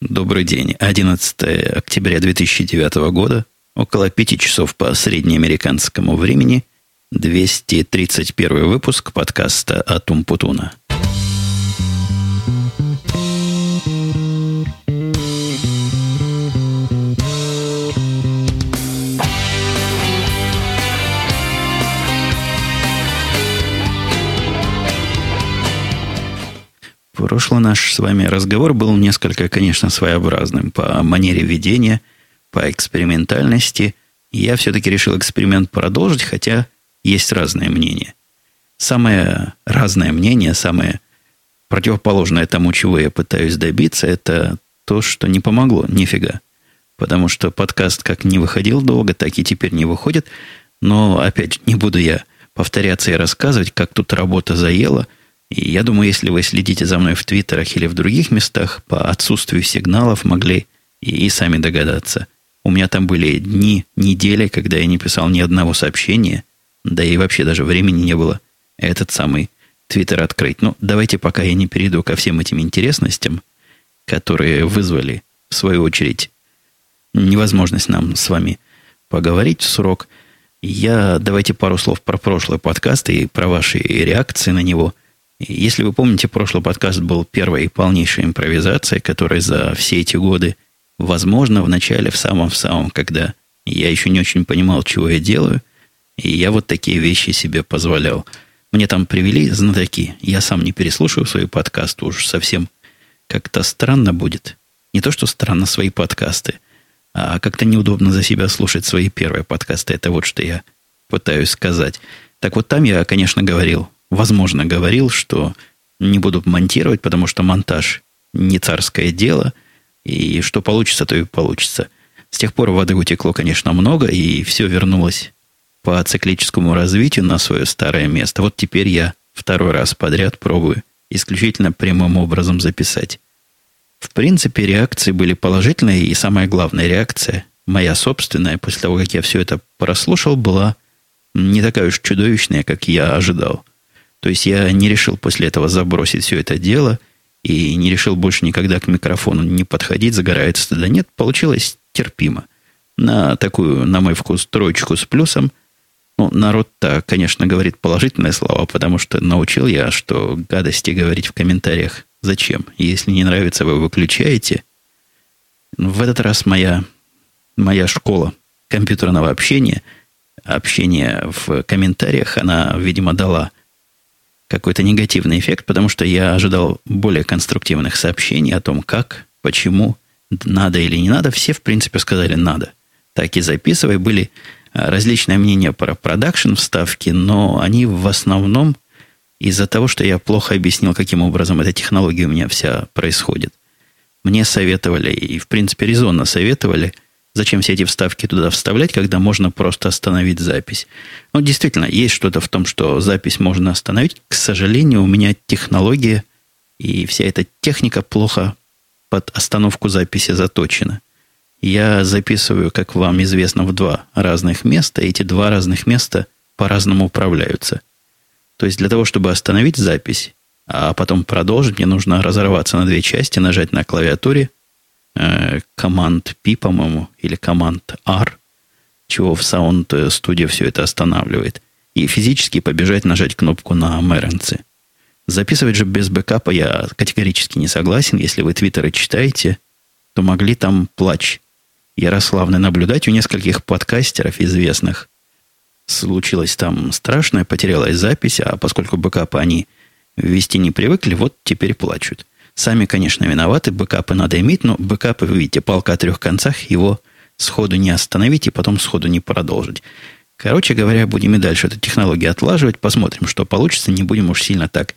Добрый день. 11 октября 2009 года, около 5 часов по среднеамериканскому времени, 231 выпуск подкаста «Атум Путуна». Прошлый наш с вами разговор был несколько, конечно, своеобразным по манере ведения, по экспериментальности. Я все-таки решил эксперимент продолжить, хотя есть разные мнения. Самое разное мнение, самое противоположное тому, чего я пытаюсь добиться, это то, что не помогло, нифига. Потому что подкаст как не выходил долго, так и теперь не выходит. Но, опять, не буду я повторяться и рассказывать, как тут работа заела – и я думаю, если вы следите за мной в Твиттерах или в других местах, по отсутствию сигналов могли и, и сами догадаться. У меня там были дни, недели, когда я не писал ни одного сообщения, да и вообще даже времени не было этот самый Твиттер открыть. Ну, давайте пока я не перейду ко всем этим интересностям, которые вызвали, в свою очередь, невозможность нам с вами поговорить в срок. Я давайте пару слов про прошлый подкаст и про ваши реакции на него – если вы помните, прошлый подкаст был первой полнейшей импровизацией, которая за все эти годы, возможно, в начале, в самом-в самом, когда я еще не очень понимал, чего я делаю, и я вот такие вещи себе позволял. Мне там привели знатоки. Я сам не переслушаю свои подкасты, уж совсем как-то странно будет. Не то, что странно свои подкасты, а как-то неудобно за себя слушать свои первые подкасты. Это вот что я пытаюсь сказать. Так вот там я, конечно, говорил возможно, говорил, что не буду монтировать, потому что монтаж не царское дело, и что получится, то и получится. С тех пор воды утекло, конечно, много, и все вернулось по циклическому развитию на свое старое место. Вот теперь я второй раз подряд пробую исключительно прямым образом записать. В принципе, реакции были положительные, и самая главная реакция, моя собственная, после того, как я все это прослушал, была не такая уж чудовищная, как я ожидал. То есть я не решил после этого забросить все это дело и не решил больше никогда к микрофону не подходить, загорается. Да нет, получилось терпимо. На такую, на мой вкус, троечку с плюсом. Ну, народ-то, конечно, говорит положительные слова, потому что научил я, что гадости говорить в комментариях зачем. Если не нравится, вы выключаете. В этот раз моя, моя школа компьютерного общения, общение в комментариях, она, видимо, дала какой-то негативный эффект, потому что я ожидал более конструктивных сообщений о том, как, почему, надо или не надо. Все, в принципе, сказали «надо». Так и записывай. Были а, различные мнения про продакшн вставки, но они в основном из-за того, что я плохо объяснил, каким образом эта технология у меня вся происходит. Мне советовали, и в принципе резонно советовали – Зачем все эти вставки туда вставлять, когда можно просто остановить запись? Ну, действительно, есть что-то в том, что запись можно остановить. К сожалению, у меня технология и вся эта техника плохо под остановку записи заточена. Я записываю, как вам известно, в два разных места. Эти два разных места по-разному управляются. То есть для того, чтобы остановить запись, а потом продолжить, мне нужно разорваться на две части, нажать на клавиатуре – команд P, по-моему, или команд R, чего в Sound Studio все это останавливает, и физически побежать нажать кнопку на Меренце. Записывать же без бэкапа я категорически не согласен. Если вы твиттеры читаете, то могли там плач Ярославный наблюдать у нескольких подкастеров известных. Случилось там страшное, потерялась запись, а поскольку бэкапы они вести не привыкли, вот теперь плачут. Сами, конечно, виноваты, бэкапы надо иметь, но бэкапы, вы видите, палка о трех концах, его сходу не остановить и потом сходу не продолжить. Короче говоря, будем и дальше эту технологию отлаживать, посмотрим, что получится, не будем уж сильно так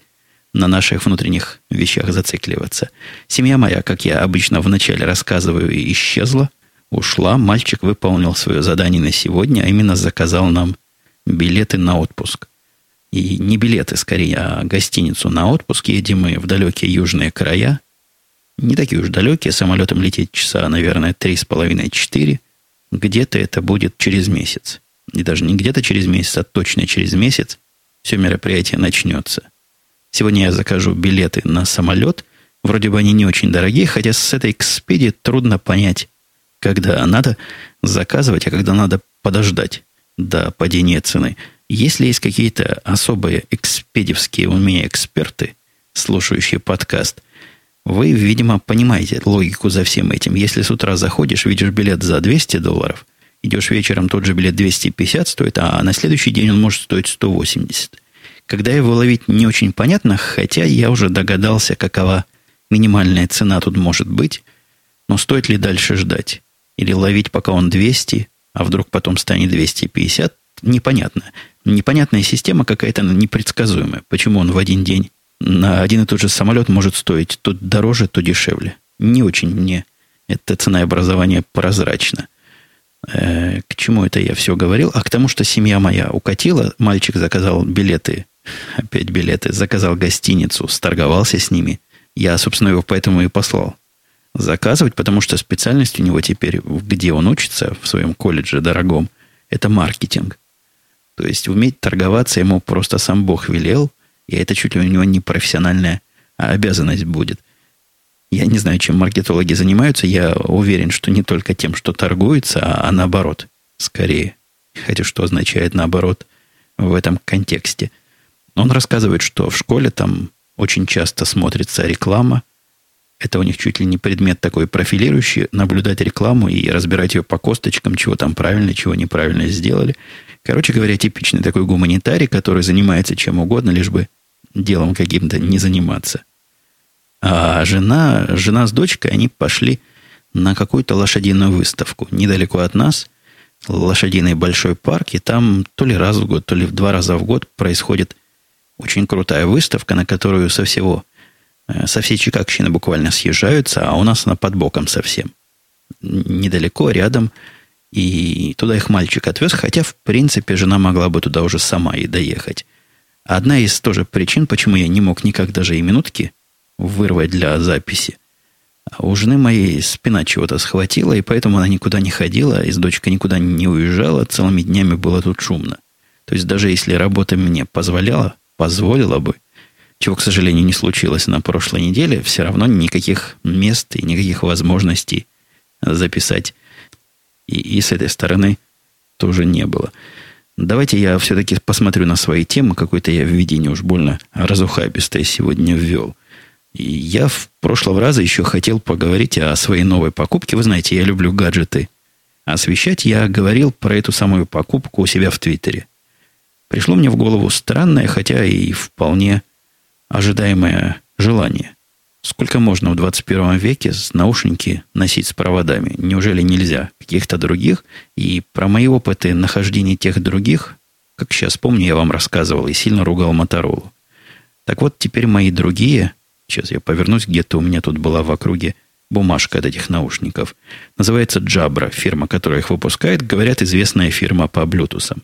на наших внутренних вещах зацикливаться. Семья моя, как я обычно вначале рассказываю, исчезла, ушла. Мальчик выполнил свое задание на сегодня, а именно заказал нам билеты на отпуск. И не билеты, скорее, а гостиницу на отпуск. Едем мы в далекие южные края. Не такие уж далекие. Самолетом лететь часа, наверное, три с половиной, четыре. Где-то это будет через месяц. И даже не где-то через месяц, а точно через месяц все мероприятие начнется. Сегодня я закажу билеты на самолет. Вроде бы они не очень дорогие, хотя с этой Expedia трудно понять, когда надо заказывать, а когда надо подождать до падения цены. Если есть какие-то особые экспедевские у меня эксперты, слушающие подкаст, вы, видимо, понимаете логику за всем этим. Если с утра заходишь, видишь билет за 200 долларов, идешь вечером, тот же билет 250 стоит, а на следующий день он может стоить 180. Когда его ловить не очень понятно, хотя я уже догадался, какова минимальная цена тут может быть, но стоит ли дальше ждать? Или ловить, пока он 200, а вдруг потом станет 250, непонятно. Непонятная система какая-то непредсказуемая. Почему он в один день на один и тот же самолет может стоить то дороже, то дешевле. Не очень мне это ценообразование прозрачно. Э, к чему это я все говорил? А к тому, что семья моя укатила, мальчик заказал билеты, опять билеты, заказал гостиницу, сторговался с ними. Я, собственно, его поэтому и послал заказывать, потому что специальность у него теперь, где он учится, в своем колледже дорогом, это маркетинг. То есть уметь торговаться ему просто сам Бог велел, и это чуть ли у него не профессиональная обязанность будет. Я не знаю, чем маркетологи занимаются. Я уверен, что не только тем, что торгуется, а, а наоборот, скорее. Хотя что означает наоборот в этом контексте. Он рассказывает, что в школе там очень часто смотрится реклама – это у них чуть ли не предмет такой профилирующий, наблюдать рекламу и разбирать ее по косточкам, чего там правильно, чего неправильно сделали. Короче говоря, типичный такой гуманитарий, который занимается чем угодно, лишь бы делом каким-то не заниматься. А жена, жена с дочкой, они пошли на какую-то лошадиную выставку недалеко от нас, лошадиный большой парк, и там то ли раз в год, то ли в два раза в год происходит очень крутая выставка, на которую со всего Э, со всей Чикагщины буквально съезжаются, а у нас она под боком совсем. Недалеко, рядом. И туда их мальчик отвез, хотя, в принципе, жена могла бы туда уже сама и доехать. Одна из тоже причин, почему я не мог никак даже и минутки вырвать для записи. А у жены моей спина чего-то схватила, и поэтому она никуда не ходила, и с дочкой никуда не уезжала, целыми днями было тут шумно. То есть даже если работа мне позволяла, позволила бы, чего, к сожалению, не случилось на прошлой неделе, все равно никаких мест и никаких возможностей записать и, и с этой стороны тоже не было. Давайте я все-таки посмотрю на свои темы. Какое-то я введение уж больно разухабистое сегодня ввел. И я в прошлого раза еще хотел поговорить о своей новой покупке. Вы знаете, я люблю гаджеты освещать. Я говорил про эту самую покупку у себя в Твиттере. Пришло мне в голову странное, хотя и вполне ожидаемое желание. Сколько можно в 21 веке с наушники носить с проводами? Неужели нельзя каких-то других? И про мои опыты нахождения тех других, как сейчас помню, я вам рассказывал и сильно ругал Моторолу. Так вот, теперь мои другие, сейчас я повернусь, где-то у меня тут была в округе бумажка от этих наушников. Называется Jabra, фирма, которая их выпускает. Говорят, известная фирма по Bluetooth.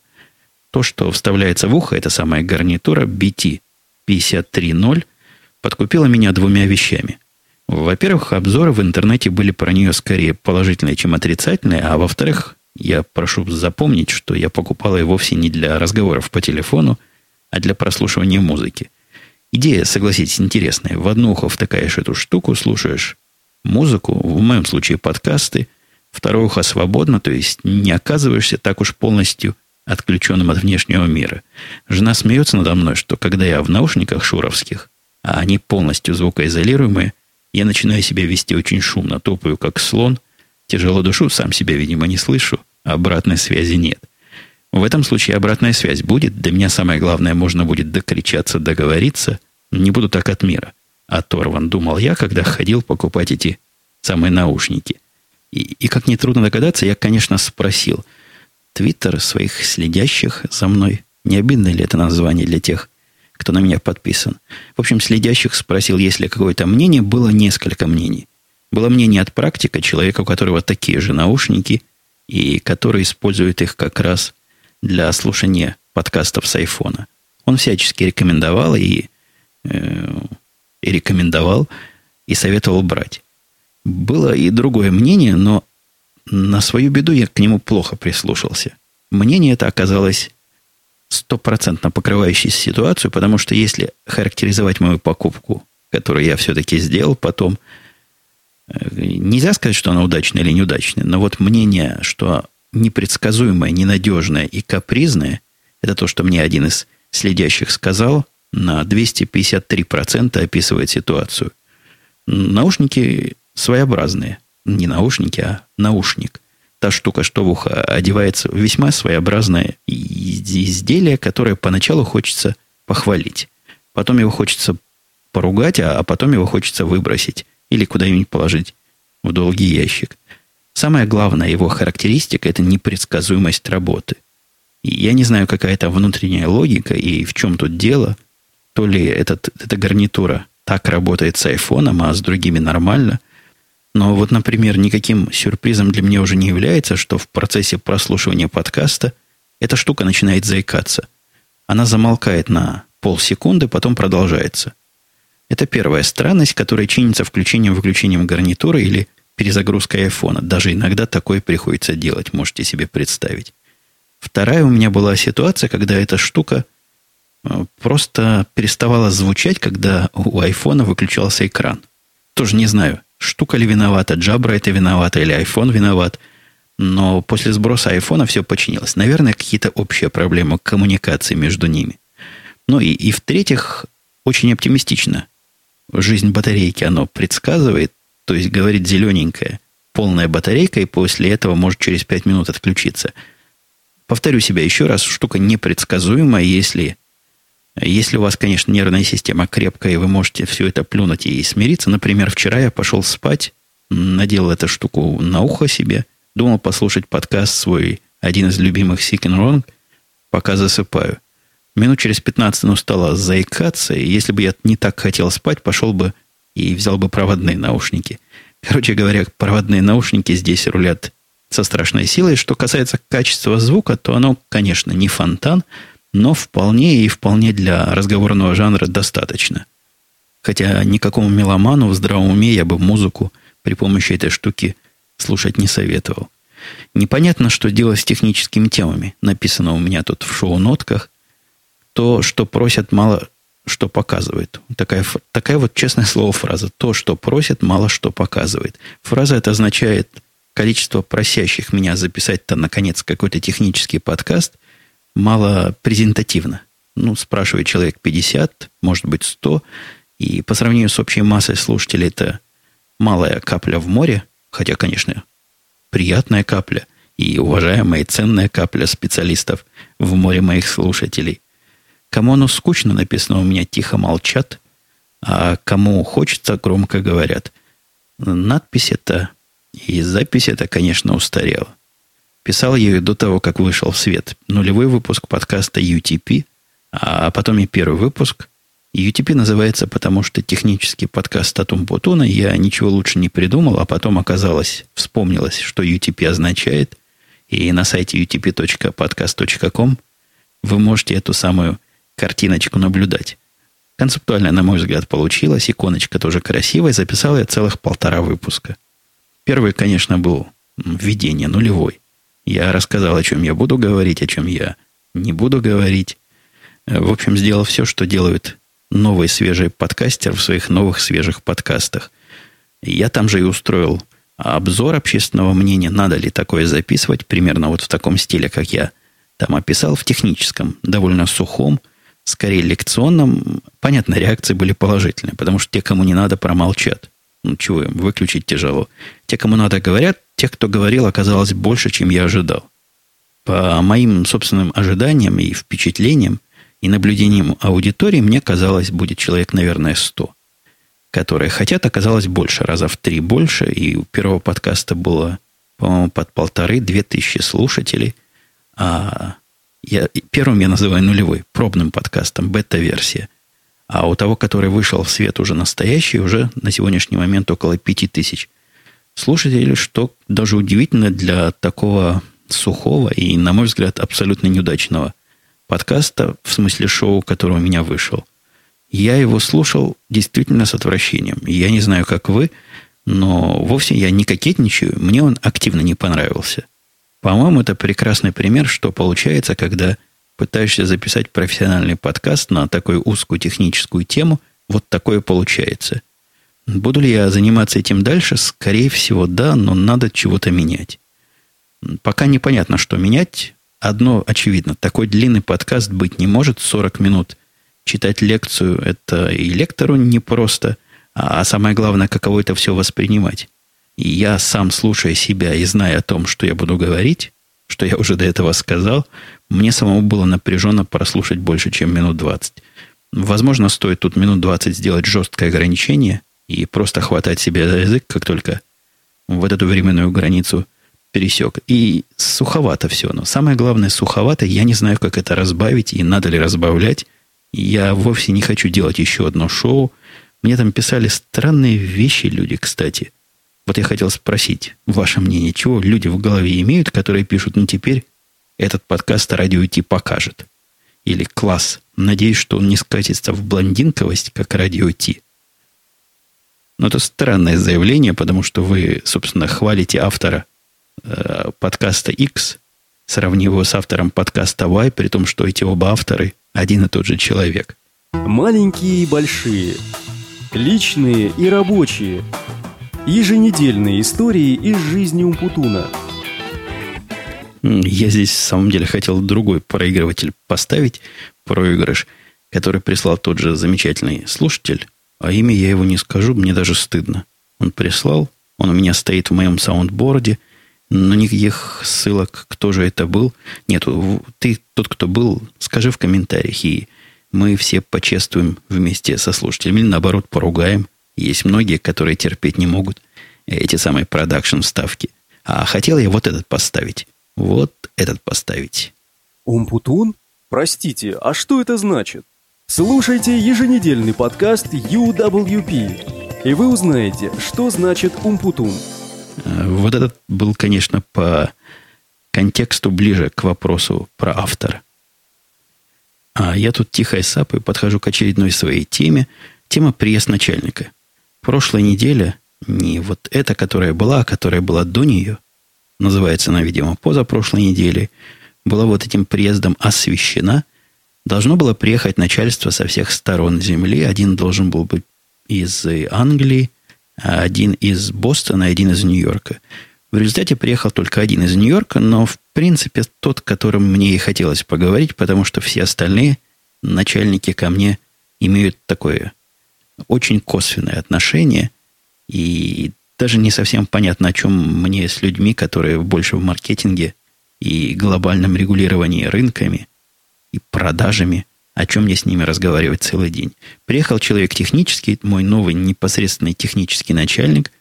То, что вставляется в ухо, это самая гарнитура BT 53.0 подкупила меня двумя вещами. Во-первых, обзоры в интернете были про нее скорее положительные, чем отрицательные, а во-вторых, я прошу запомнить, что я покупал ее вовсе не для разговоров по телефону, а для прослушивания музыки. Идея, согласитесь, интересная. В одно ухо втыкаешь эту штуку, слушаешь музыку, в моем случае подкасты, второе ухо свободно, то есть не оказываешься так уж полностью отключенным от внешнего мира. Жена смеется надо мной, что когда я в наушниках шуровских, а они полностью звукоизолируемые, я начинаю себя вести очень шумно, топаю как слон, тяжело душу, сам себя, видимо, не слышу, а обратной связи нет. В этом случае обратная связь будет, до меня самое главное, можно будет докричаться, договориться, не буду так от мира. Оторван, думал я, когда ходил покупать эти самые наушники. И, и как нетрудно догадаться, я, конечно, спросил – Твиттер своих следящих за мной. Не обидно ли это название для тех, кто на меня подписан? В общем, следящих спросил, есть ли какое-то мнение. Было несколько мнений. Было мнение от практика, человека, у которого такие же наушники, и который использует их как раз для слушания подкастов с айфона. Он всячески рекомендовал и, э, и рекомендовал, и советовал брать. Было и другое мнение, но на свою беду я к нему плохо прислушался. Мнение это оказалось стопроцентно покрывающей ситуацию, потому что если характеризовать мою покупку которую я все-таки сделал потом. Э, нельзя сказать, что она удачная или неудачная, но вот мнение, что непредсказуемое, ненадежное и капризное, это то, что мне один из следящих сказал, на 253% описывает ситуацию. Наушники своеобразные. Не наушники, а наушник. Та штука, что в ухо одевается, весьма своеобразное изделие, которое поначалу хочется похвалить. Потом его хочется поругать, а, а потом его хочется выбросить или куда-нибудь положить в долгий ящик. Самая главная его характеристика – это непредсказуемость работы. Я не знаю, какая это внутренняя логика и в чем тут дело. То ли этот, эта гарнитура так работает с айфоном, а с другими нормально. Но вот, например, никаким сюрпризом для меня уже не является, что в процессе прослушивания подкаста эта штука начинает заикаться. Она замолкает на полсекунды, потом продолжается. Это первая странность, которая чинится включением-выключением гарнитуры или перезагрузкой айфона. Даже иногда такое приходится делать, можете себе представить. Вторая у меня была ситуация, когда эта штука э, просто переставала звучать, когда у айфона выключался экран. Тоже не знаю, штука ли виновата, Джабра это виновата или iPhone виноват. Но после сброса айфона все починилось. Наверное, какие-то общие проблемы коммуникации между ними. Ну и, и в-третьих, очень оптимистично. Жизнь батарейки оно предсказывает, то есть говорит зелененькая, полная батарейка, и после этого может через 5 минут отключиться. Повторю себя еще раз, штука непредсказуемая, если, если у вас, конечно, нервная система крепкая, и вы можете все это плюнуть и смириться. Например, вчера я пошел спать, надел эту штуку на ухо себе, думал послушать подкаст свой, один из любимых Sick and Wrong, пока засыпаю – Минут через 15 она стала заикаться, и если бы я не так хотел спать, пошел бы и взял бы проводные наушники. Короче говоря, проводные наушники здесь рулят со страшной силой. Что касается качества звука, то оно, конечно, не фонтан, но вполне и вполне для разговорного жанра достаточно. Хотя никакому меломану в здравом уме я бы музыку при помощи этой штуки слушать не советовал. Непонятно, что делать с техническими темами. Написано у меня тут в шоу-нотках то, что просят, мало что показывает. Такая, такая вот, честное слово, фраза. То, что просят, мало что показывает. Фраза это означает количество просящих меня записать-то, наконец, какой-то технический подкаст, мало презентативно. Ну, спрашивает человек 50, может быть 100, и по сравнению с общей массой слушателей это малая капля в море, хотя, конечно, приятная капля и уважаемая и ценная капля специалистов в море моих слушателей – Кому оно скучно написано, у меня тихо молчат, а кому хочется, громко говорят. Надпись это и запись это, конечно, устарела. Писал я ее до того, как вышел в свет нулевой выпуск подкаста UTP, а потом и первый выпуск. UTP называется, потому что технический подкаст Татум Путуна я ничего лучше не придумал, а потом оказалось, вспомнилось, что UTP означает, и на сайте utp.podcast.com вы можете эту самую картиночку наблюдать. Концептуально, на мой взгляд, получилось. Иконочка тоже красивая. Записал я целых полтора выпуска. Первый, конечно, был введение нулевой. Я рассказал, о чем я буду говорить, о чем я не буду говорить. Э, в общем, сделал все, что делают новый свежий подкастер в своих новых свежих подкастах. Я там же и устроил обзор общественного мнения, надо ли такое записывать, примерно вот в таком стиле, как я там описал, в техническом, довольно сухом, скорее лекционном, понятно, реакции были положительные, потому что те, кому не надо, промолчат. Ну, чего им, выключить тяжело. Те, кому надо, говорят. Тех, кто говорил, оказалось больше, чем я ожидал. По моим собственным ожиданиям и впечатлениям и наблюдениям аудитории, мне казалось, будет человек, наверное, 100, которые хотят, оказалось больше, раза в три больше. И у первого подкаста было, по-моему, под полторы-две тысячи слушателей. А я, первым я называю нулевой, пробным подкастом, бета-версия. А у того, который вышел в свет уже настоящий, уже на сегодняшний момент около пяти тысяч слушателей, что даже удивительно для такого сухого и, на мой взгляд, абсолютно неудачного подкаста, в смысле шоу, который у меня вышел. Я его слушал действительно с отвращением. Я не знаю, как вы, но вовсе я не кокетничаю. Мне он активно не понравился. По-моему, это прекрасный пример, что получается, когда пытаешься записать профессиональный подкаст на такую узкую техническую тему, Вот такое получается. Буду ли я заниматься этим дальше? Скорее всего, да, но надо чего-то менять. Пока непонятно, что менять. Одно очевидно. Такой длинный подкаст быть не может. 40 минут читать лекцию – это и лектору непросто. А самое главное, каково это все воспринимать. И я сам, слушая себя и зная о том, что я буду говорить, что я уже до этого сказал, мне самому было напряженно прослушать больше, чем минут 20. Возможно, стоит тут минут 20 сделать жесткое ограничение и просто хватать себе за язык, как только вот эту временную границу пересек. И суховато все. Но самое главное, суховато. Я не знаю, как это разбавить и надо ли разбавлять. Я вовсе не хочу делать еще одно шоу. Мне там писали странные вещи люди, кстати. Вот я хотел спросить, ваше мнение, чего люди в голове имеют, которые пишут, ну теперь этот подкаст радио идти покажет. Или класс. Надеюсь, что он не скатится в блондинковость, как радио Ти. Но это странное заявление, потому что вы, собственно, хвалите автора э, подкаста X, сравнив его с автором подкаста Y, при том, что эти оба авторы один и тот же человек. Маленькие и большие, личные и рабочие, еженедельные истории из жизни Умпутуна – я здесь, в самом деле, хотел другой проигрыватель поставить, проигрыш, который прислал тот же замечательный слушатель, а имя я его не скажу, мне даже стыдно. Он прислал, он у меня стоит в моем саундборде, но никаких ссылок, кто же это был, нету. Ты, тот, кто был, скажи в комментариях, и мы все почествуем вместе со слушателями, или наоборот, поругаем. Есть многие, которые терпеть не могут эти самые продакшн вставки. А хотел я вот этот поставить вот этот поставить. Умпутун? Простите, а что это значит? Слушайте еженедельный подкаст UWP, и вы узнаете, что значит умпутун. Э, вот этот был, конечно, по контексту ближе к вопросу про автора. А я тут тихо и сапой подхожу к очередной своей теме. Тема приезд начальника. Прошлой неделе, не вот эта, которая была, а которая была до нее – называется она, видимо, позапрошлой неделе, была вот этим приездом освещена. Должно было приехать начальство со всех сторон земли. Один должен был быть из Англии, один из Бостона, один из Нью-Йорка. В результате приехал только один из Нью-Йорка, но, в принципе, тот, которым мне и хотелось поговорить, потому что все остальные начальники ко мне имеют такое очень косвенное отношение. И даже не совсем понятно, о чем мне с людьми, которые больше в маркетинге и глобальном регулировании рынками и продажами, о чем мне с ними разговаривать целый день. Приехал человек технический, мой новый непосредственный технический начальник.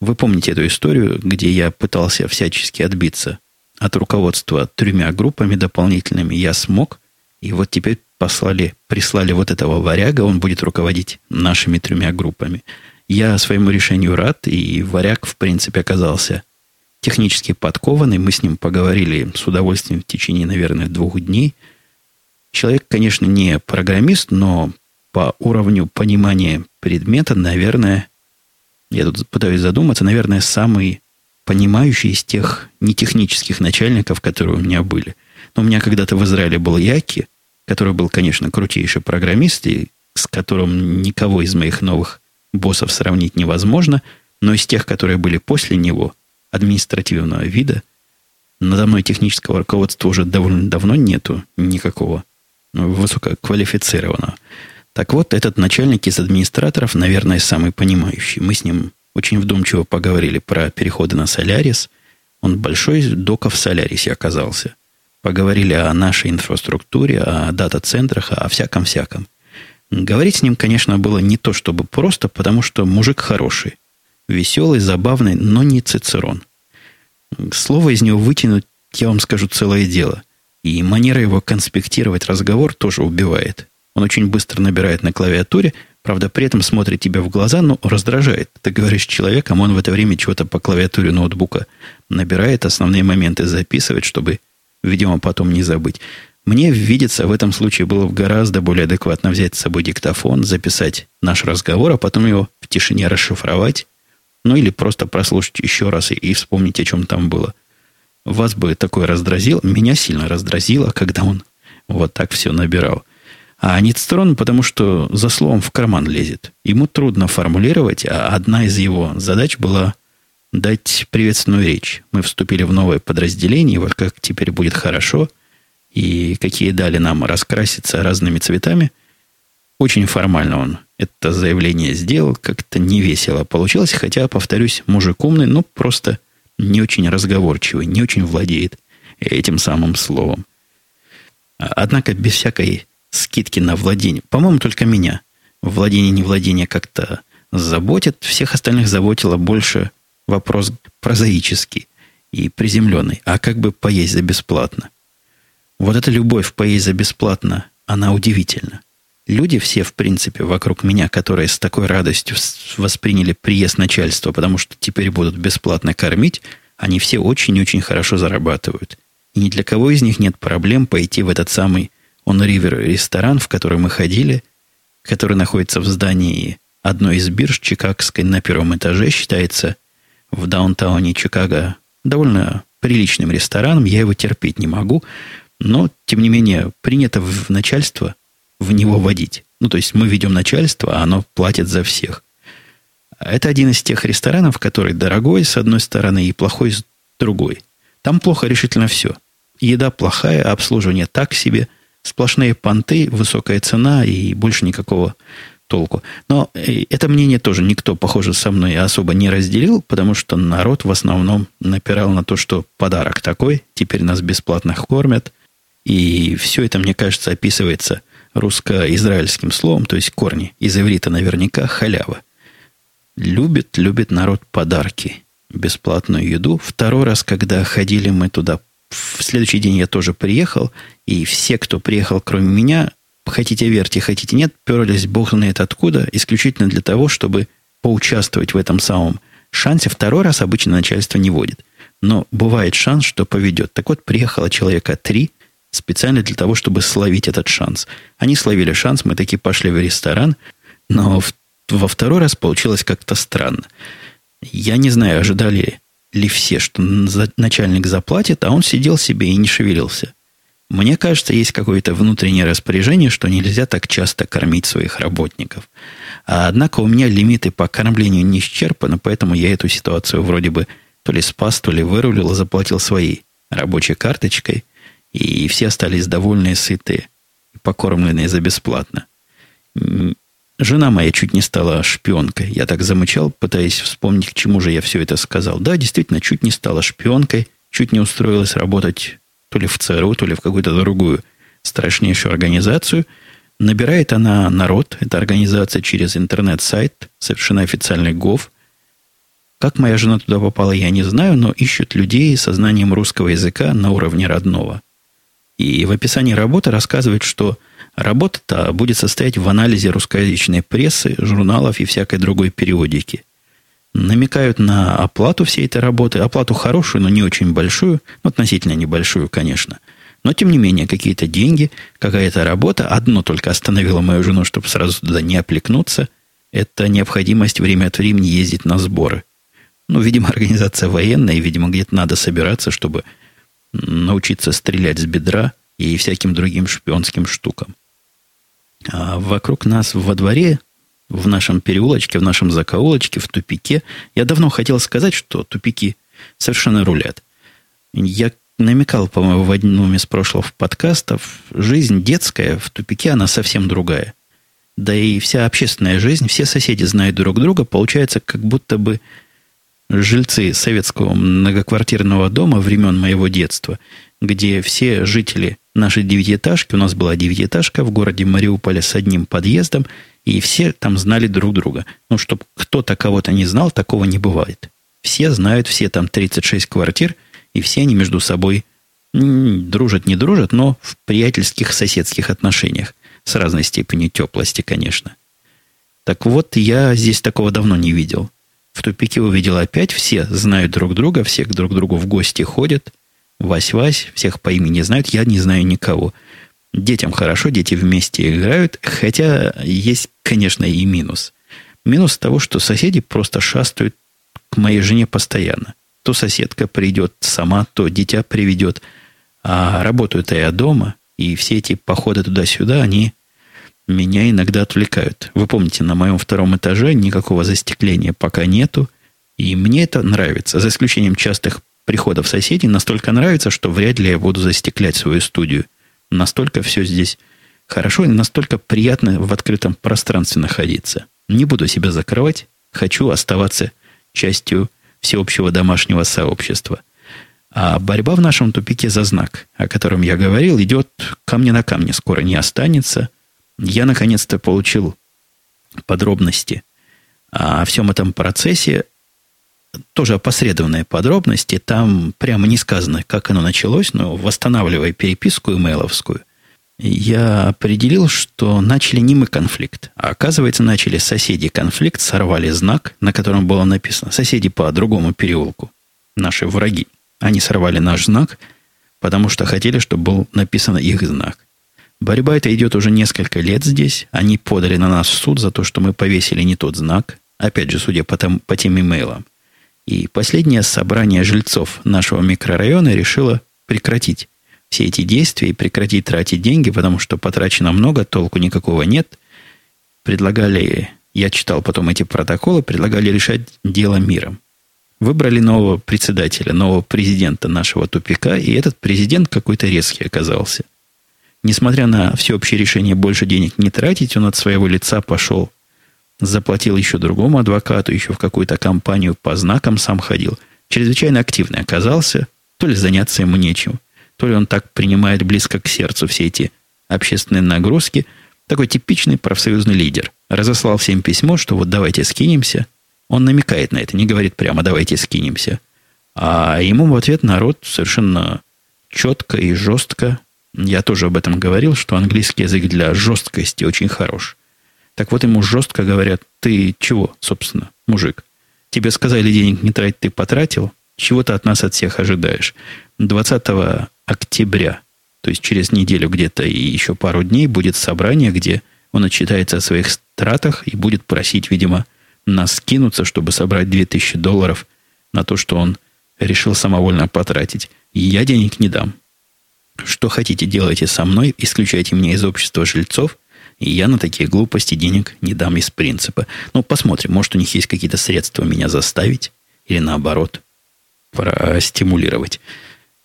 Вы помните эту историю, где я пытался всячески отбиться от руководства тремя группами дополнительными. Я смог, и вот теперь послали, прислали вот этого варяга, он будет руководить нашими тремя группами – я своему решению рад, и варяг, в принципе, оказался технически подкованный. Мы с ним поговорили с удовольствием в течение, наверное, двух дней. Человек, конечно, не программист, но по уровню понимания предмета, наверное, я тут пытаюсь задуматься, наверное, самый понимающий из тех нетехнических начальников, которые у меня были. Но у меня когда-то в Израиле был Яки, который был, конечно, крутейший программист, и с которым никого из моих новых боссов сравнить невозможно, но из тех, которые были после него, административного вида, надо мной технического руководства уже довольно давно нету никакого ну, высококвалифицированного. Так вот, этот начальник из администраторов, наверное, самый понимающий. Мы с ним очень вдумчиво поговорили про переходы на Солярис. Он большой доков в Солярисе оказался. Поговорили о нашей инфраструктуре, о дата-центрах, о всяком-всяком. Говорить с ним, конечно, было не то чтобы просто, потому что мужик хороший. Веселый, забавный, но не цицерон. Слово из него вытянуть, я вам скажу, целое дело. И манера его конспектировать разговор тоже убивает. Он очень быстро набирает на клавиатуре, правда, при этом смотрит тебе в глаза, но раздражает. Ты говоришь с человеком, он в это время чего-то по клавиатуре ноутбука набирает, основные моменты записывает, чтобы, видимо, потом не забыть. Мне видится, в этом случае было гораздо более адекватно взять с собой диктофон, записать наш разговор, а потом его в тишине расшифровать, ну или просто прослушать еще раз и, и вспомнить, о чем там было. Вас бы такое раздразило, меня сильно раздразило, когда он вот так все набирал. А Ництрон, потому что за словом в карман лезет. Ему трудно формулировать, а одна из его задач была дать приветственную речь. Мы вступили в новое подразделение, вот как теперь будет хорошо, и какие дали нам раскраситься разными цветами. Очень формально он это заявление сделал, как-то невесело получилось, хотя, повторюсь, мужик умный, но просто не очень разговорчивый, не очень владеет этим самым словом. Однако без всякой скидки на владение, по-моему, только меня владение не владение как-то заботит, всех остальных заботило больше вопрос прозаический и приземленный. А как бы поесть за бесплатно? Вот эта любовь поесть за бесплатно, она удивительна. Люди все, в принципе, вокруг меня, которые с такой радостью восприняли приезд начальства, потому что теперь будут бесплатно кормить, они все очень-очень хорошо зарабатывают. И ни для кого из них нет проблем пойти в этот самый On River ресторан, в который мы ходили, который находится в здании одной из бирж Чикагской на первом этаже, считается в даунтауне Чикаго довольно приличным рестораном. Я его терпеть не могу, но, тем не менее, принято в начальство в него водить. Ну, то есть мы ведем начальство, а оно платит за всех. Это один из тех ресторанов, который дорогой с одной стороны и плохой с другой. Там плохо решительно все. Еда плохая, обслуживание так себе, сплошные понты, высокая цена и больше никакого толку. Но э, это мнение тоже никто, похоже, со мной особо не разделил, потому что народ в основном напирал на то, что подарок такой, теперь нас бесплатно кормят. И все это, мне кажется, описывается русско-израильским словом, то есть корни из иврита наверняка халява. Любит, любит народ подарки, бесплатную еду. Второй раз, когда ходили мы туда, в следующий день я тоже приехал, и все, кто приехал, кроме меня, хотите верьте, хотите нет, перлись бог знает откуда, исключительно для того, чтобы поучаствовать в этом самом шансе. Второй раз обычно начальство не водит. Но бывает шанс, что поведет. Так вот, приехало человека три специально для того, чтобы словить этот шанс. Они словили шанс, мы таки пошли в ресторан, но в, во второй раз получилось как-то странно. Я не знаю, ожидали ли все, что начальник заплатит, а он сидел себе и не шевелился. Мне кажется, есть какое-то внутреннее распоряжение, что нельзя так часто кормить своих работников. А однако у меня лимиты по кормлению не исчерпаны, поэтому я эту ситуацию вроде бы то ли спас, то ли вырулил, заплатил своей рабочей карточкой, и все остались довольные, сытые, покормленные за бесплатно. Жена моя чуть не стала шпионкой. Я так замычал, пытаясь вспомнить, к чему же я все это сказал. Да, действительно, чуть не стала шпионкой, чуть не устроилась работать то ли в ЦРУ, то ли в какую-то другую страшнейшую организацию. Набирает она народ, эта организация через интернет-сайт, совершенно официальный ГОВ. Как моя жена туда попала, я не знаю, но ищут людей со знанием русского языка на уровне родного. И в описании работы рассказывает, что работа-то будет состоять в анализе русскоязычной прессы, журналов и всякой другой периодики намекают на оплату всей этой работы, оплату хорошую, но не очень большую, ну, относительно небольшую, конечно. Но, тем не менее, какие-то деньги, какая-то работа. Одно только остановило мою жену, чтобы сразу туда не оплекнуться. Это необходимость время от времени ездить на сборы. Ну, видимо, организация военная, и, видимо, где-то надо собираться, чтобы научиться стрелять с бедра и всяким другим шпионским штукам. А вокруг нас во дворе в нашем переулочке, в нашем закоулочке, в тупике. Я давно хотел сказать, что тупики совершенно рулят. Я намекал, по-моему, в одном из прошлых подкастов, жизнь детская в тупике, она совсем другая. Да и вся общественная жизнь, все соседи знают друг друга, получается, как будто бы жильцы советского многоквартирного дома времен моего детства, где все жители нашей девятиэтажки, у нас была девятиэтажка в городе Мариуполе с одним подъездом, и все там знали друг друга. Ну, чтобы кто-то кого-то не знал, такого не бывает. Все знают, все там 36 квартир, и все они между собой дружат, не дружат, но в приятельских соседских отношениях. С разной степенью теплости, конечно. Так вот, я здесь такого давно не видел. В тупике увидел опять, все знают друг друга, все к друг другу в гости ходят. Вась-Вась, всех по имени знают, я не знаю никого. Детям хорошо, дети вместе играют, хотя есть, конечно, и минус. Минус того, что соседи просто шастают к моей жене постоянно. То соседка придет сама, то дитя приведет. А работаю-то я дома, и все эти походы туда-сюда, они меня иногда отвлекают. Вы помните, на моем втором этаже никакого застекления пока нету. И мне это нравится. За исключением частых приходов соседей, настолько нравится, что вряд ли я буду застеклять свою студию. Настолько все здесь хорошо и настолько приятно в открытом пространстве находиться. Не буду себя закрывать. Хочу оставаться частью всеобщего домашнего сообщества. А борьба в нашем тупике за знак, о котором я говорил, идет камня на камне, скоро не останется. Я наконец-то получил подробности о всем этом процессе, тоже опосредованные подробности. Там прямо не сказано, как оно началось, но восстанавливая переписку имейловскую, я определил, что начали не мы конфликт, а оказывается, начали соседи конфликт, сорвали знак, на котором было написано «соседи по другому переулку», наши враги. Они сорвали наш знак, потому что хотели, чтобы был написан их знак. Борьба эта идет уже несколько лет здесь. Они подали на нас в суд за то, что мы повесили не тот знак. Опять же, судя по, там, по тем имейлам. И последнее собрание жильцов нашего микрорайона решило прекратить все эти действия и прекратить тратить деньги, потому что потрачено много, толку никакого нет. Предлагали, я читал потом эти протоколы, предлагали решать дело миром. Выбрали нового председателя, нового президента нашего тупика, и этот президент какой-то резкий оказался. Несмотря на всеобщее решение больше денег не тратить, он от своего лица пошел, заплатил еще другому адвокату, еще в какую-то компанию по знакам сам ходил. Чрезвычайно активный оказался, то ли заняться ему нечем – то ли он так принимает близко к сердцу все эти общественные нагрузки. Такой типичный профсоюзный лидер. Разослал всем письмо, что вот давайте скинемся. Он намекает на это, не говорит прямо давайте скинемся. А ему в ответ народ совершенно четко и жестко. Я тоже об этом говорил, что английский язык для жесткости очень хорош. Так вот ему жестко говорят, ты чего, собственно, мужик? Тебе сказали денег не тратить, ты потратил? Чего ты от нас от всех ожидаешь? 20 октября, то есть через неделю где-то и еще пару дней, будет собрание, где он отчитается о своих стратах и будет просить, видимо, нас скинуться, чтобы собрать 2000 долларов на то, что он решил самовольно потратить. Я денег не дам. Что хотите, делайте со мной, исключайте меня из общества жильцов, и я на такие глупости денег не дам из принципа. Ну, посмотрим, может, у них есть какие-то средства меня заставить, или наоборот, простимулировать.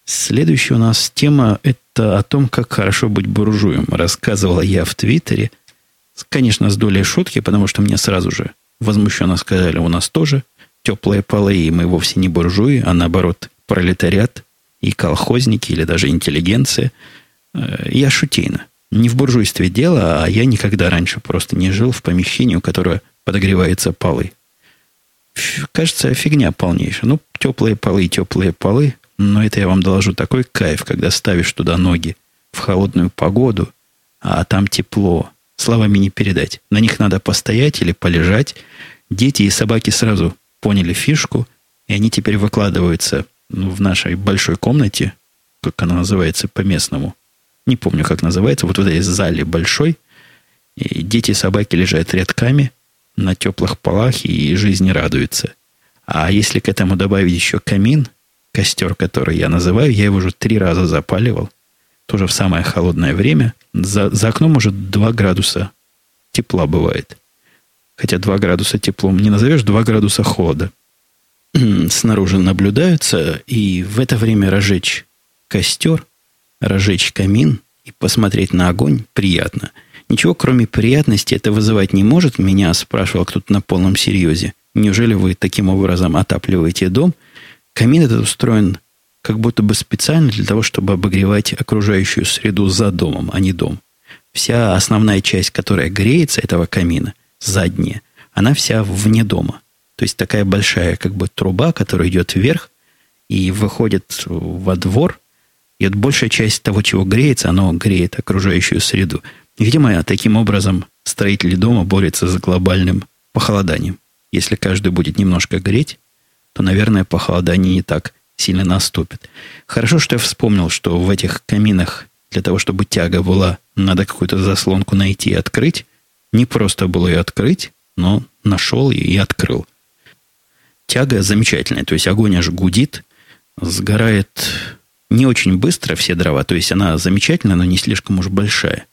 Следующая у нас тема – это о том, как хорошо быть буржуем. Рассказывал я в Твиттере. Конечно, с долей шутки, потому что мне сразу же возмущенно сказали, у нас тоже теплые полы, и мы вовсе не буржуи, а наоборот пролетариат и колхозники, или даже интеллигенция. Э, я шутейно. Не в буржуйстве дело, а я никогда раньше просто не жил в помещении, у которого подогревается полы. Кажется, фигня полнейшая. Ну, теплые полы, теплые полы. Но это я вам доложу такой кайф, когда ставишь туда ноги в холодную погоду, а там тепло. Словами не передать. На них надо постоять или полежать. Дети и собаки сразу поняли фишку, и они теперь выкладываются ну, в нашей большой комнате, как она называется по-местному. Не помню, как называется. Вот в этой зале большой. И дети и собаки лежат рядками на теплых полах и жизни радуются. А если к этому добавить еще камин – костер, который я называю, я его уже три раза запаливал. Тоже в самое холодное время. За, за окном уже 2 градуса тепла бывает. Хотя 2 градуса теплом не назовешь, 2 градуса холода. Снаружи наблюдаются, и в это время разжечь костер, разжечь камин и посмотреть на огонь приятно. Ничего, кроме приятности, это вызывать не может. Меня спрашивал кто-то на полном серьезе. Неужели вы таким образом отапливаете дом – Камин этот устроен как будто бы специально для того, чтобы обогревать окружающую среду за домом, а не дом. Вся основная часть, которая греется этого камина, задняя, она вся вне дома. То есть такая большая как бы труба, которая идет вверх и выходит во двор, и вот большая часть того, чего греется, оно греет окружающую среду. Видимо, таким образом строители дома борются с глобальным похолоданием. Если каждый будет немножко греть, то, наверное, похолодание не так сильно наступит. Хорошо, что я вспомнил, что в этих каминах для того, чтобы тяга была, надо какую-то заслонку найти и открыть. Не просто было ее открыть, но нашел и открыл. Тяга замечательная, то есть огонь аж гудит, сгорает не очень быстро все дрова, то есть она замечательная, но не слишком уж большая.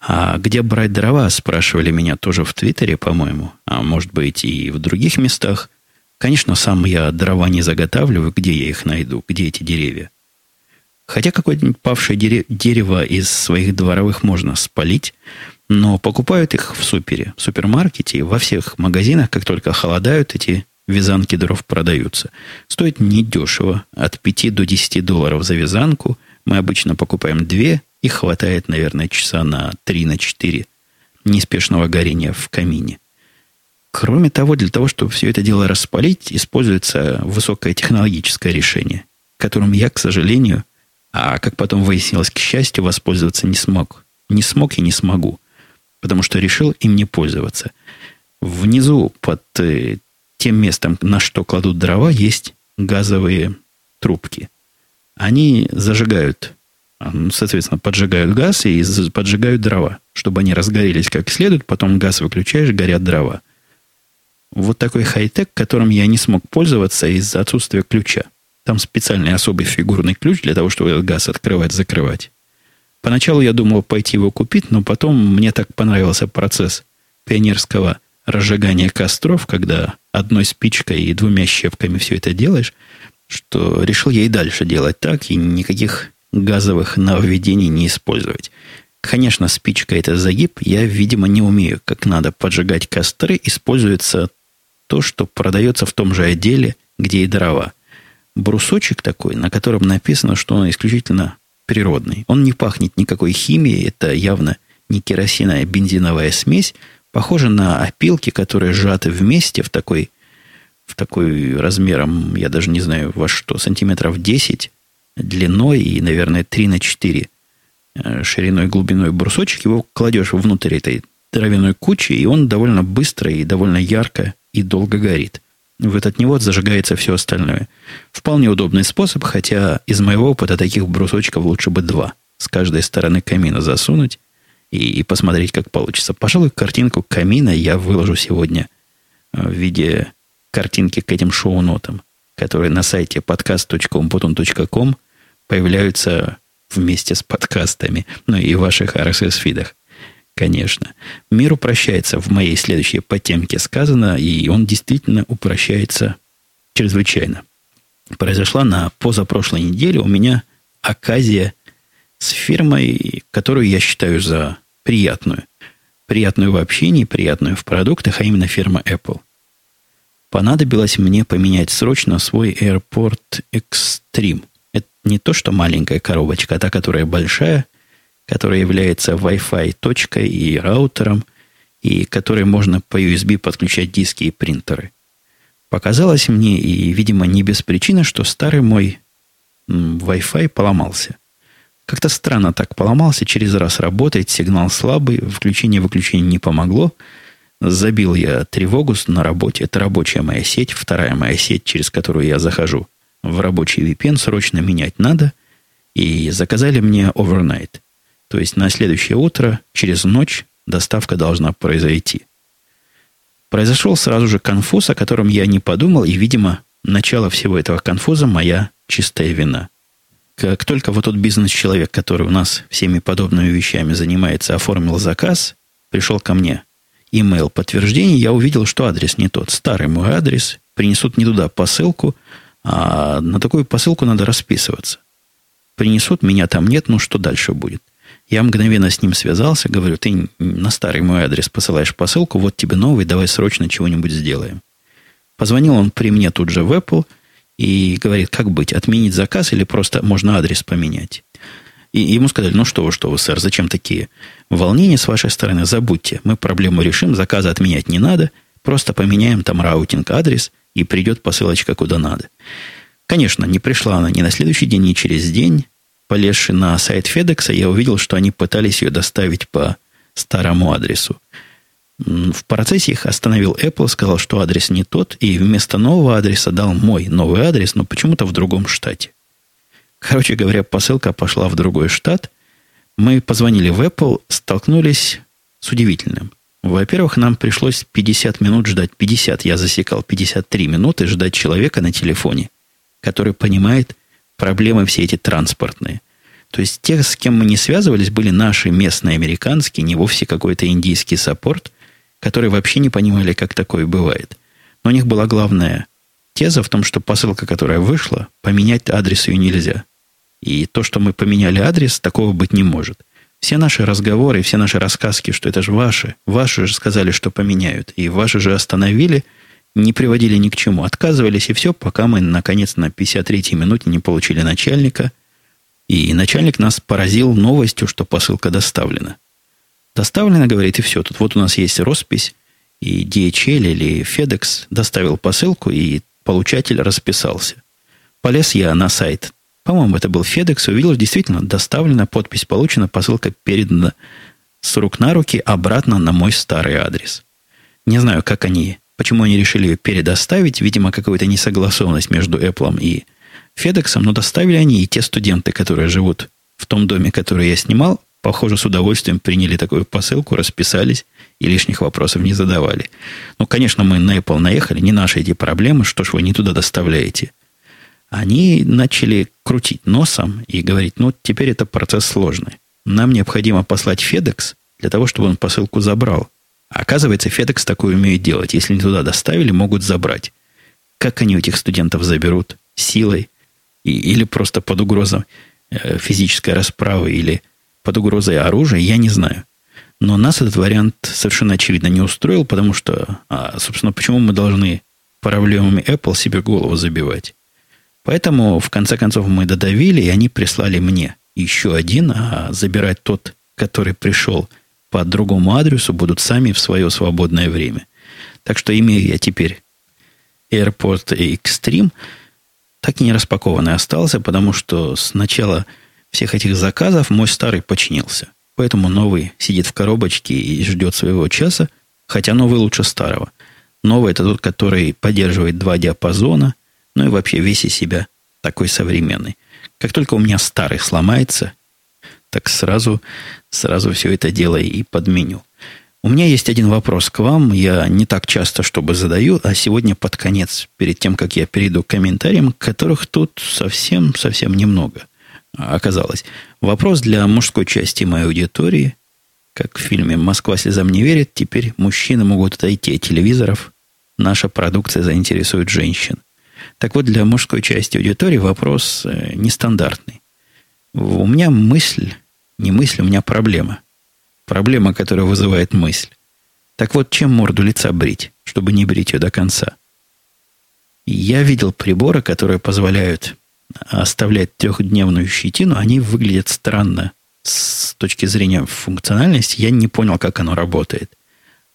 А где брать дрова, спрашивали меня тоже в Твиттере, по-моему, а может быть и в других местах. Конечно, сам я дрова не заготавливаю, где я их найду, где эти деревья. Хотя какое-нибудь павшее дерево из своих дворовых можно спалить, но покупают их в супере, в супермаркете, во всех магазинах, как только холодают, эти вязанки дров продаются. Стоит недешево, от 5 до 10 долларов за вязанку. Мы обычно покупаем две, и хватает, наверное, часа на 3 на 4 неспешного горения в камине. Кроме того, для того, чтобы все это дело распалить, используется высокое технологическое решение, которым я, к сожалению, а как потом выяснилось, к счастью, воспользоваться не смог. Не смог и не смогу, потому что решил им не пользоваться. Внизу, под э, тем местом, на что кладут дрова, есть газовые трубки. Они зажигают, соответственно, поджигают газ и поджигают дрова, чтобы они разгорелись как следует, потом газ выключаешь, горят дрова. Вот такой хай-тек, которым я не смог пользоваться из-за отсутствия ключа. Там специальный особый фигурный ключ для того, чтобы этот газ открывать-закрывать. Поначалу я думал пойти его купить, но потом мне так понравился процесс пионерского разжигания костров, когда одной спичкой и двумя щепками все это делаешь, что решил я и дальше делать так, и никаких газовых нововведений не использовать. Конечно, спичка это загиб, я, видимо, не умею, как надо поджигать костры, используется то, что продается в том же отделе, где и дрова – брусочек такой, на котором написано, что он исключительно природный. Он не пахнет никакой химией, это явно не керосиновая а бензиновая смесь, похоже на опилки, которые сжаты вместе в такой, в такой размером, я даже не знаю во что, сантиметров 10 длиной и, наверное, 3 на 4 э, шириной глубиной брусочек, его кладешь внутрь этой травяной кучи, и он довольно быстро и довольно ярко и долго горит в этот невод зажигается все остальное. Вполне удобный способ, хотя из моего опыта таких брусочков лучше бы два. С каждой стороны камина засунуть и, и посмотреть, как получится. Пожалуй, картинку камина я выложу сегодня э, в виде картинки к этим шоу-нотам, которые на сайте podcast.umputun.com появляются вместе с подкастами, ну и в ваших RSS-фидах конечно. Мир упрощается в моей следующей потемке сказано, и он действительно упрощается чрезвычайно. Произошла на позапрошлой неделе у меня оказия с фирмой, которую я считаю за приятную. Приятную в общении, приятную в продуктах, а именно фирма Apple. Понадобилось мне поменять срочно свой AirPort Extreme. Это не то, что маленькая коробочка, а та, которая большая, которая является Wi-Fi точкой и раутером, и которой можно по USB подключать диски и принтеры. Показалось мне, и, видимо, не без причины, что старый мой Wi-Fi поломался. Как-то странно так поломался, через раз работает, сигнал слабый, включение-выключение не помогло. Забил я тревогу на работе. Это рабочая моя сеть, вторая моя сеть, через которую я захожу в рабочий VPN, срочно менять надо. И заказали мне overnight. То есть на следующее утро, через ночь, доставка должна произойти. Произошел сразу же конфуз, о котором я не подумал, и, видимо, начало всего этого конфуза моя чистая вина. Как только вот тот бизнес-человек, который у нас всеми подобными вещами занимается, оформил заказ, пришел ко мне email подтверждение, я увидел, что адрес не тот. Старый мой адрес, принесут не туда посылку, а на такую посылку надо расписываться. Принесут, меня там нет, ну что дальше будет? Я мгновенно с ним связался, говорю, ты на старый мой адрес посылаешь посылку, вот тебе новый, давай срочно чего-нибудь сделаем. Позвонил он при мне тут же в Apple и говорит, как быть, отменить заказ или просто можно адрес поменять. И ему сказали, ну что вы, что вы, сэр, зачем такие волнения с вашей стороны? Забудьте, мы проблему решим, заказа отменять не надо, просто поменяем там routing, адрес, и придет посылочка куда надо. Конечно, не пришла она ни на следующий день, ни через день полезши на сайт FedEx, я увидел, что они пытались ее доставить по старому адресу. В процессе их остановил Apple, сказал, что адрес не тот, и вместо нового адреса дал мой новый адрес, но почему-то в другом штате. Короче говоря, посылка пошла в другой штат. Мы позвонили в Apple, столкнулись с удивительным. Во-первых, нам пришлось 50 минут ждать. 50, я засекал, 53 минуты ждать человека на телефоне, который понимает, проблемы все эти транспортные. То есть те, с кем мы не связывались, были наши местные американские, не вовсе какой-то индийский саппорт, которые вообще не понимали, как такое бывает. Но у них была главная теза в том, что посылка, которая вышла, поменять адрес ее нельзя. И то, что мы поменяли адрес, такого быть не может. Все наши разговоры, все наши рассказки, что это же ваши, ваши же сказали, что поменяют, и ваши же остановили, не приводили ни к чему, отказывались, и все, пока мы, наконец, на 53-й минуте не получили начальника, и начальник нас поразил новостью, что посылка доставлена. Доставлена, говорит, и все. Тут вот у нас есть роспись, и DHL или FedEx доставил посылку, и получатель расписался. Полез я на сайт. По-моему, это был FedEx. Увидел, действительно, доставлена, подпись получена, посылка передана с рук на руки обратно на мой старый адрес. Не знаю, как они, почему они решили ее передоставить. Видимо, какая-то несогласованность между Apple и FedEx, но доставили они и те студенты, которые живут в том доме, который я снимал, похоже, с удовольствием приняли такую посылку, расписались и лишних вопросов не задавали. Ну, конечно, мы на Apple наехали, не наши эти проблемы, что ж вы не туда доставляете. Они начали крутить носом и говорить, ну, теперь это процесс сложный. Нам необходимо послать FedEx для того, чтобы он посылку забрал. А оказывается, FedEx такое умеет делать. Если не туда доставили, могут забрать. Как они этих студентов заберут? Силой? И, или просто под угрозой э, физической расправы, или под угрозой оружия, я не знаю. Но нас этот вариант совершенно очевидно не устроил, потому что, а, собственно, почему мы должны проблемами Apple себе голову забивать? Поэтому, в конце концов, мы додавили, и они прислали мне еще один, а забирать тот, который пришел по другому адресу, будут сами в свое свободное время. Так что имею я теперь AirPort Extreme, так и не распакованный остался, потому что с начала всех этих заказов мой старый починился. Поэтому новый сидит в коробочке и ждет своего часа, хотя новый лучше старого. Новый это тот, который поддерживает два диапазона, ну и вообще весь из себя такой современный. Как только у меня старый сломается, так сразу, сразу все это дело и подменю. У меня есть один вопрос к вам. Я не так часто, чтобы задаю, а сегодня под конец, перед тем, как я перейду к комментариям, которых тут совсем-совсем немного оказалось. Вопрос для мужской части моей аудитории. Как в фильме «Москва слезам не верит», теперь мужчины могут отойти от телевизоров. Наша продукция заинтересует женщин. Так вот, для мужской части аудитории вопрос э, нестандартный. У меня мысль, не мысль, у меня проблема. Проблема, которая вызывает мысль. Так вот, чем морду лица брить, чтобы не брить ее до конца? Я видел приборы, которые позволяют оставлять трехдневную щетину. Они выглядят странно с точки зрения функциональности. Я не понял, как оно работает.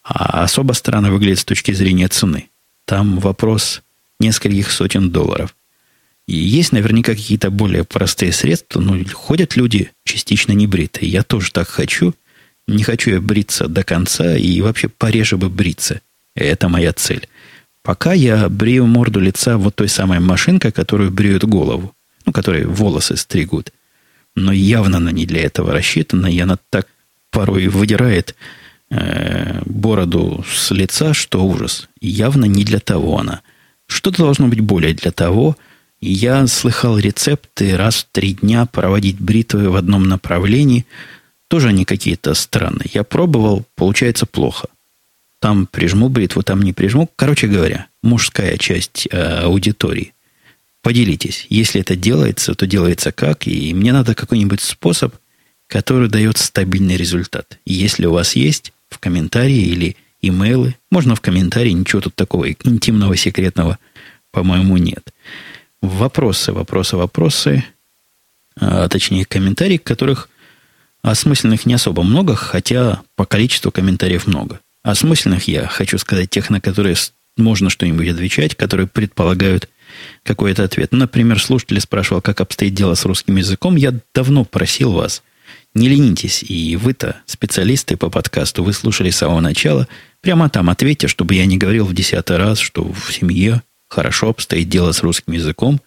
А особо странно выглядит с точки зрения цены. Там вопрос нескольких сотен долларов. И есть наверняка какие-то более простые средства, но ходят люди частично небритые. Я тоже так хочу – не хочу я бриться до конца и вообще пореже бы бриться. Это моя цель. Пока я брею морду лица вот той самой машинкой, которую бреют голову. Ну, которая волосы стригут. Но явно она не для этого рассчитана. И она так порой выдирает э, бороду с лица, что ужас. Явно не для того она. Что-то должно быть более для того. Я слыхал рецепты раз в три дня проводить бритвы в одном направлении – тоже они какие-то странные. Я пробовал, получается плохо. Там прижму бритву, там не прижму. Короче говоря, мужская часть э, аудитории. Поделитесь. Если это делается, то делается как. И мне надо какой-нибудь способ, который дает стабильный результат. Если у вас есть, в комментарии или имейлы, можно в комментарии, ничего тут такого интимного, секретного, по-моему, нет. Вопросы, вопросы, вопросы, а, точнее, комментарии, которых Осмысленных не особо много, хотя по количеству комментариев много. Осмысленных я хочу сказать тех, на которые можно что-нибудь отвечать, которые предполагают какой-то ответ. Ну, например, слушатель спрашивал, как обстоит дело с русским языком. Я давно просил вас, не ленитесь, и вы-то, специалисты по подкасту, вы слушали с самого начала, прямо там ответьте, чтобы я не говорил в десятый раз, что в семье хорошо обстоит дело с русским языком,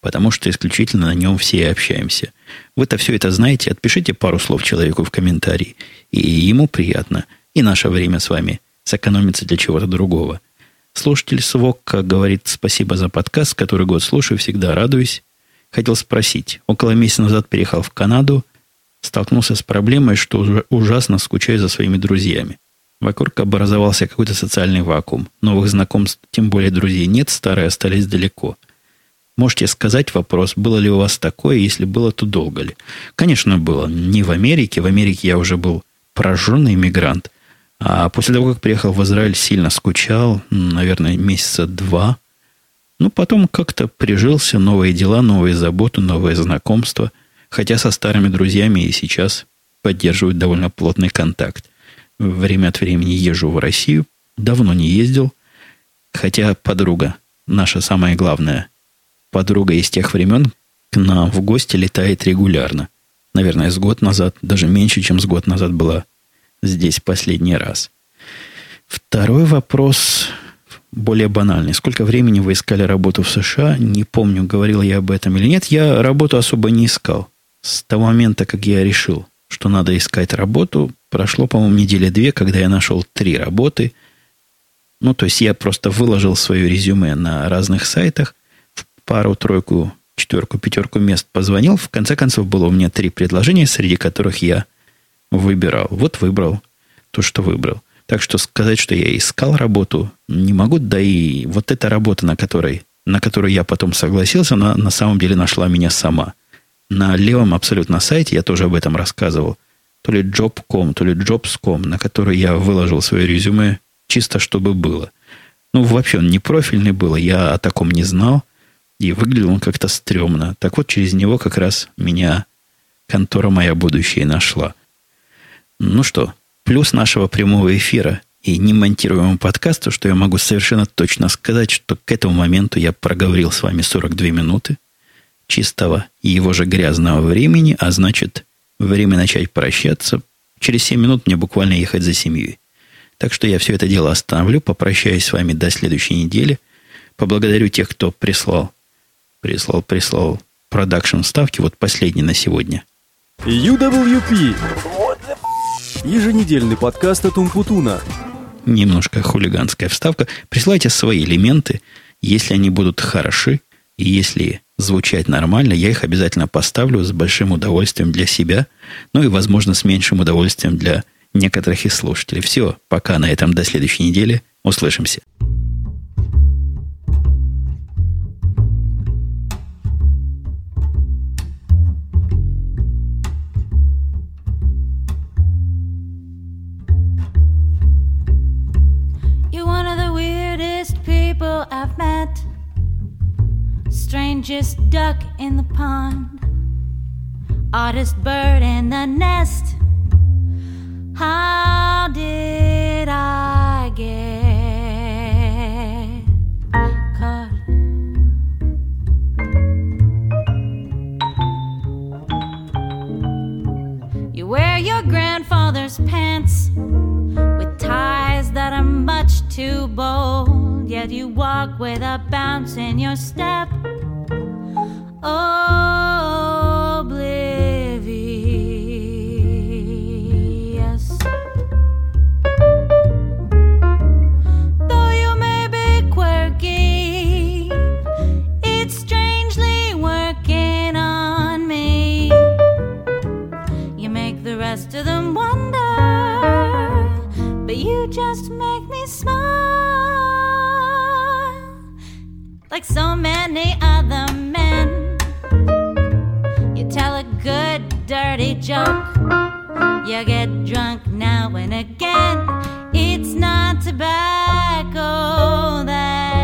потому что исключительно на нем все и общаемся. Вы-то все это знаете, отпишите пару слов человеку в комментарии, и ему приятно, и наше время с вами сэкономится для чего-то другого. Слушатель Свок говорит спасибо за подкаст, который год слушаю, всегда радуюсь. Хотел спросить. Около месяца назад переехал в Канаду, столкнулся с проблемой, что ужасно скучаю за своими друзьями. Вокруг образовался какой-то социальный вакуум. Новых знакомств, тем более друзей нет, старые остались далеко. Можете сказать вопрос, было ли у вас такое, если было, то долго ли? Конечно, было. Не в Америке. В Америке я уже был пораженный иммигрант. А после того, как приехал в Израиль, сильно скучал, наверное, месяца два. Ну, потом как-то прижился, новые дела, новые заботы, новые знакомства. Хотя со старыми друзьями и сейчас поддерживают довольно плотный контакт время от времени езжу в Россию. Давно не ездил. Хотя подруга, наша самая главная подруга из тех времен, к нам в гости летает регулярно. Наверное, с год назад, даже меньше, чем с год назад была здесь последний раз. Второй вопрос более банальный. Сколько времени вы искали работу в США? Не помню, говорил я об этом или нет. Я работу особо не искал. С того момента, как я решил, что надо искать работу, Прошло, по-моему, недели две, когда я нашел три работы. Ну, то есть я просто выложил свое резюме на разных сайтах, в пару, тройку, четверку, пятерку мест позвонил. В конце концов, было у меня три предложения, среди которых я выбирал. Вот выбрал то, что выбрал. Так что сказать, что я искал работу, не могу. Да и вот эта работа, на которой, на которую я потом согласился, она на самом деле нашла меня сама. На левом абсолютно сайте, я тоже об этом рассказывал – то ли Job.com, то ли Jobs.com, на который я выложил свое резюме, чисто чтобы было. Ну, вообще он не профильный был, я о таком не знал, и выглядел он как-то стрёмно. Так вот, через него как раз меня контора моя будущая нашла. Ну что, плюс нашего прямого эфира и немонтируемого подкаста, что я могу совершенно точно сказать, что к этому моменту я проговорил с вами 42 минуты чистого и его же грязного времени, а значит, Время начать прощаться. Через 7 минут мне буквально ехать за семьей. Так что я все это дело остановлю, попрощаюсь с вами до следующей недели. Поблагодарю тех, кто прислал, прислал, прислал продакшн ставки. Вот последний на сегодня. UWP. Еженедельный подкаст от Умпутуна. Немножко хулиганская вставка. Присылайте свои элементы, если они будут хороши, и если звучать нормально, я их обязательно поставлю с большим удовольствием для себя, ну и, возможно, с меньшим удовольствием для некоторых из слушателей. Все, пока на этом до следующей недели. Услышимся. Strangest duck in the pond, oddest bird in the nest. How did I get caught? You wear your grandfather's pants with ties that are much too bold, yet you walk with a bounce in your step like so many other men joke. You get drunk now and again. It's not tobacco that